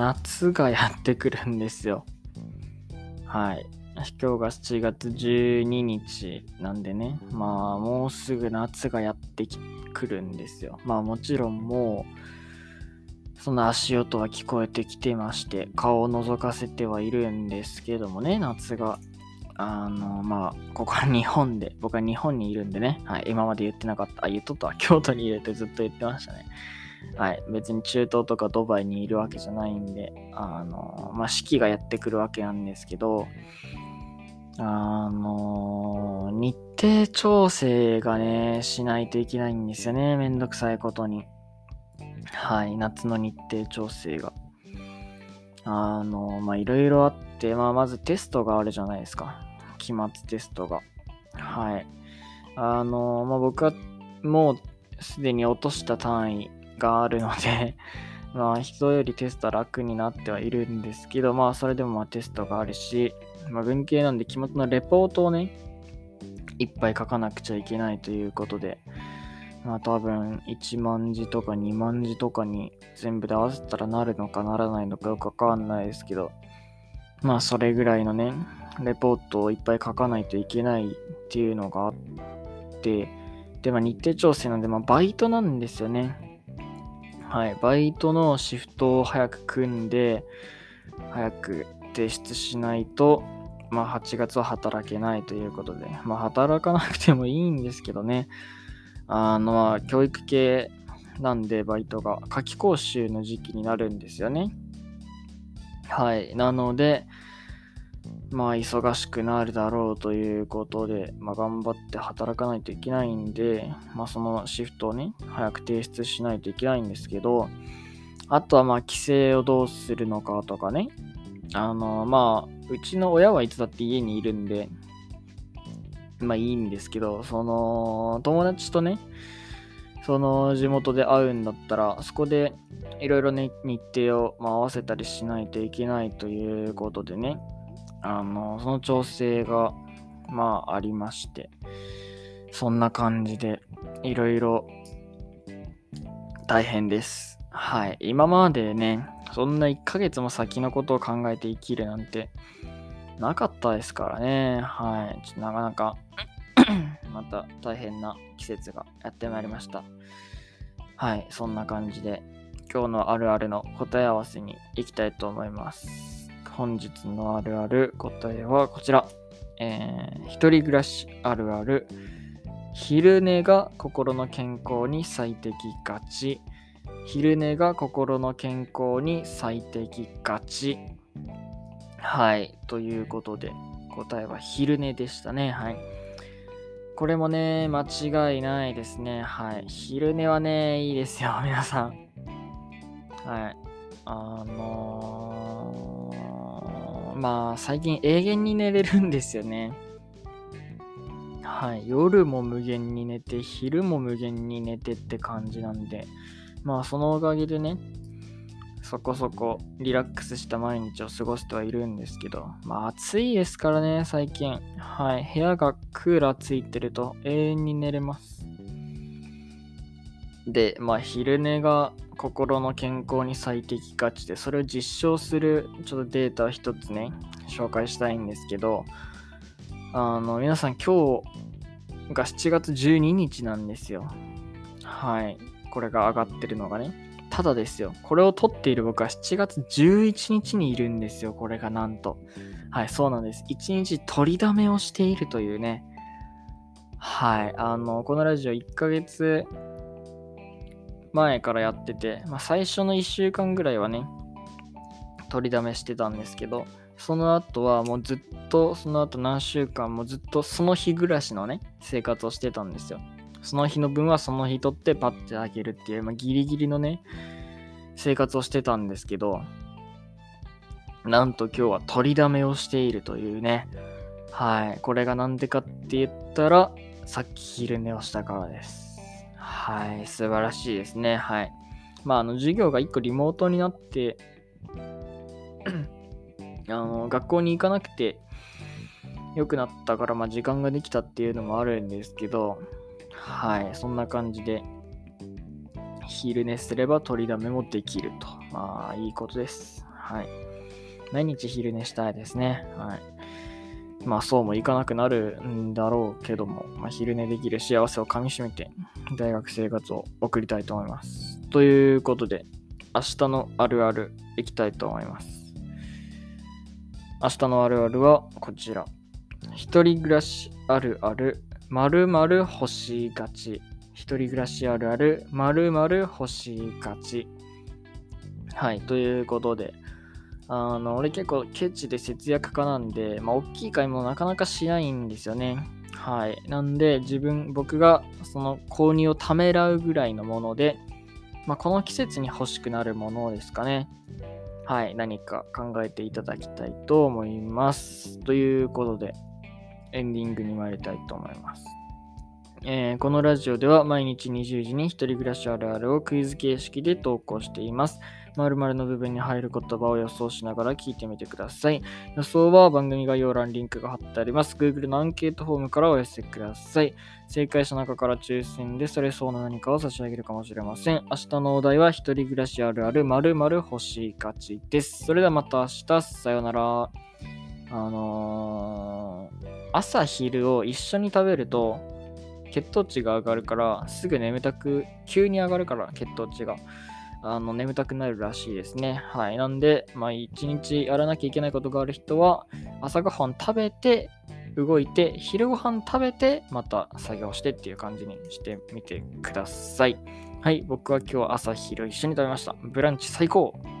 夏がやってくるんですよ。はい。今日が7月12日なんでね、まあもうすぐ夏がやってくるんですよ。まあもちろんもう、その足音は聞こえてきてまして、顔を覗かせてはいるんですけどもね、夏が。あの、まあ、ここは日本で、僕は日本にいるんでね、はい、今まで言ってなかった、あ、言っとった京都にいるってずっと言ってましたね。はい、別に中東とかドバイにいるわけじゃないんで、あの、まあ、四季がやってくるわけなんですけど、あの、日程調整がね、しないといけないんですよね。めんどくさいことに。はい、夏の日程調整が。あの、まあ、いろいろあって、まあ、まずテストがあるじゃないですか。期末テストが。はい。あの、まあ、僕はもうすでに落とした単位があるので まあ、人よりテスト楽になってはいるんですけど、まあ、それでもまあテストがあるし、まあ、文系なんで期末のレポートをね、いっぱい書かなくちゃいけないということで、まあ多分1万字とか2万字とかに全部で合わせたらなるのかならないのかよくわかんないですけど、まあそれぐらいのね、レポートをいっぱい書かないといけないっていうのがあって、で、まあ日程調整なんで、まあバイトなんですよね。はい、バイトのシフトを早く組んで、早く提出しないと、まあ、8月は働けないということで、まあ、働かなくてもいいんですけどね、あの、まあ、教育系なんで、バイトが夏期講習の時期になるんですよね。はい。なので、まあ、忙しくなるだろうということで、まあ、頑張って働かないといけないんで、まあ、そのシフトをね、早く提出しないといけないんですけど、あとは、まあ、帰省をどうするのかとかね、あの、まあ、うちの親はいつだって家にいるんで、まあいいんですけど、その、友達とね、その地元で会うんだったら、そこでいろいろね、日程を、まあ、合わせたりしないといけないということでね、あの、その調整が、まあありまして、そんな感じで、いろいろ大変です。はい。今までね、そんな1ヶ月も先のことを考えて生きるなんてなかったですからね。はい。ちょっとなかなか また大変な季節がやってまいりました。はい。そんな感じで今日のあるあるの答え合わせに行きたいと思います。本日のあるある答えはこちら。えー、一人暮らしあるある。昼寝が心の健康に最適がち。昼寝が心の健康に最適がち。はい。ということで、答えは昼寝でしたね。はい。これもね、間違いないですね。はい。昼寝はね、いいですよ、皆さん。はい。あのー、まあ、最近永遠に寝れるんですよね。はい。夜も無限に寝て、昼も無限に寝てって感じなんで、まあそのおかげでね、そこそこリラックスした毎日を過ごしてはいるんですけど、まあ暑いですからね、最近。はい。部屋がクーラーついてると永遠に寝れます。で、まあ昼寝が心の健康に最適価値で、それを実証するちょっとデータを一つね、紹介したいんですけど、あの、皆さん今日が7月12日なんですよ。はい。これが上がってるのがね。ただですよ、これを撮っている僕は7月11日にいるんですよ、これがなんと。はい、そうなんです。1日取りだめをしているというね。はい、あの、このラジオ1ヶ月前からやってて、まあ、最初の1週間ぐらいはね、取りだめしてたんですけど、その後はもうずっと、その後何週間もずっとその日暮らしのね、生活をしてたんですよ。その日の分はその日取ってパッてあげるっていう、まあ、ギリギリのね、生活をしてたんですけど、なんと今日は取りだめをしているというね。はい。これがなんでかって言ったら、さっき昼寝をしたからです。はい。素晴らしいですね。はい。まあ、あの、授業が1個リモートになって あの、学校に行かなくて良くなったから、まあ、時間ができたっていうのもあるんですけど、はい、そんな感じで、昼寝すれば取りだめもできると。まあ、いいことです。はい。毎日昼寝したいですね。はい。まあそうもいかなくなるんだろうけども、まあ、昼寝できる幸せをかみしめて大学生活を送りたいと思います。ということで、明日のあるあるいきたいと思います。明日のあるあるはこちら。一人暮らしあるある、まるまる欲しがち。一人暮らしあるある、まるまる欲しがち。はい、ということで、あの、俺結構ケチで節約家なんで、まあ、大きい買い物なかなかしないんですよね。はい。なんで、自分、僕がその購入をためらうぐらいのもので、まあ、この季節に欲しくなるものですかね。はい。何か考えていただきたいと思います。ということで、エンディングに参りたいと思います。えー、このラジオでは毎日20時に一人暮らしあるあるをクイズ形式で投稿しています。〇〇の部分に入る言葉を予想しながら聞いてみてください。予想は番組概要欄リンクが貼ってあります。Google のアンケートフォームからお寄せください。正解者の中から抽選でそれそうな何かを差し上げるかもしれません。明日のお題は一人暮らしあるある〇〇欲しいがちです。それではまた明日、さようなら。あのー、朝昼を一緒に食べると血糖値が上がるからすぐ眠たく急に上がるから血糖値があの眠たくなるらしいですね。はい。なんでまあ日やらなきゃいけないことがある人は朝ごはん食べて動いて昼ごはん食べてまた作業してっていう感じにしてみてください。はい。僕は今日朝昼一緒に食べました。ブランチ最高。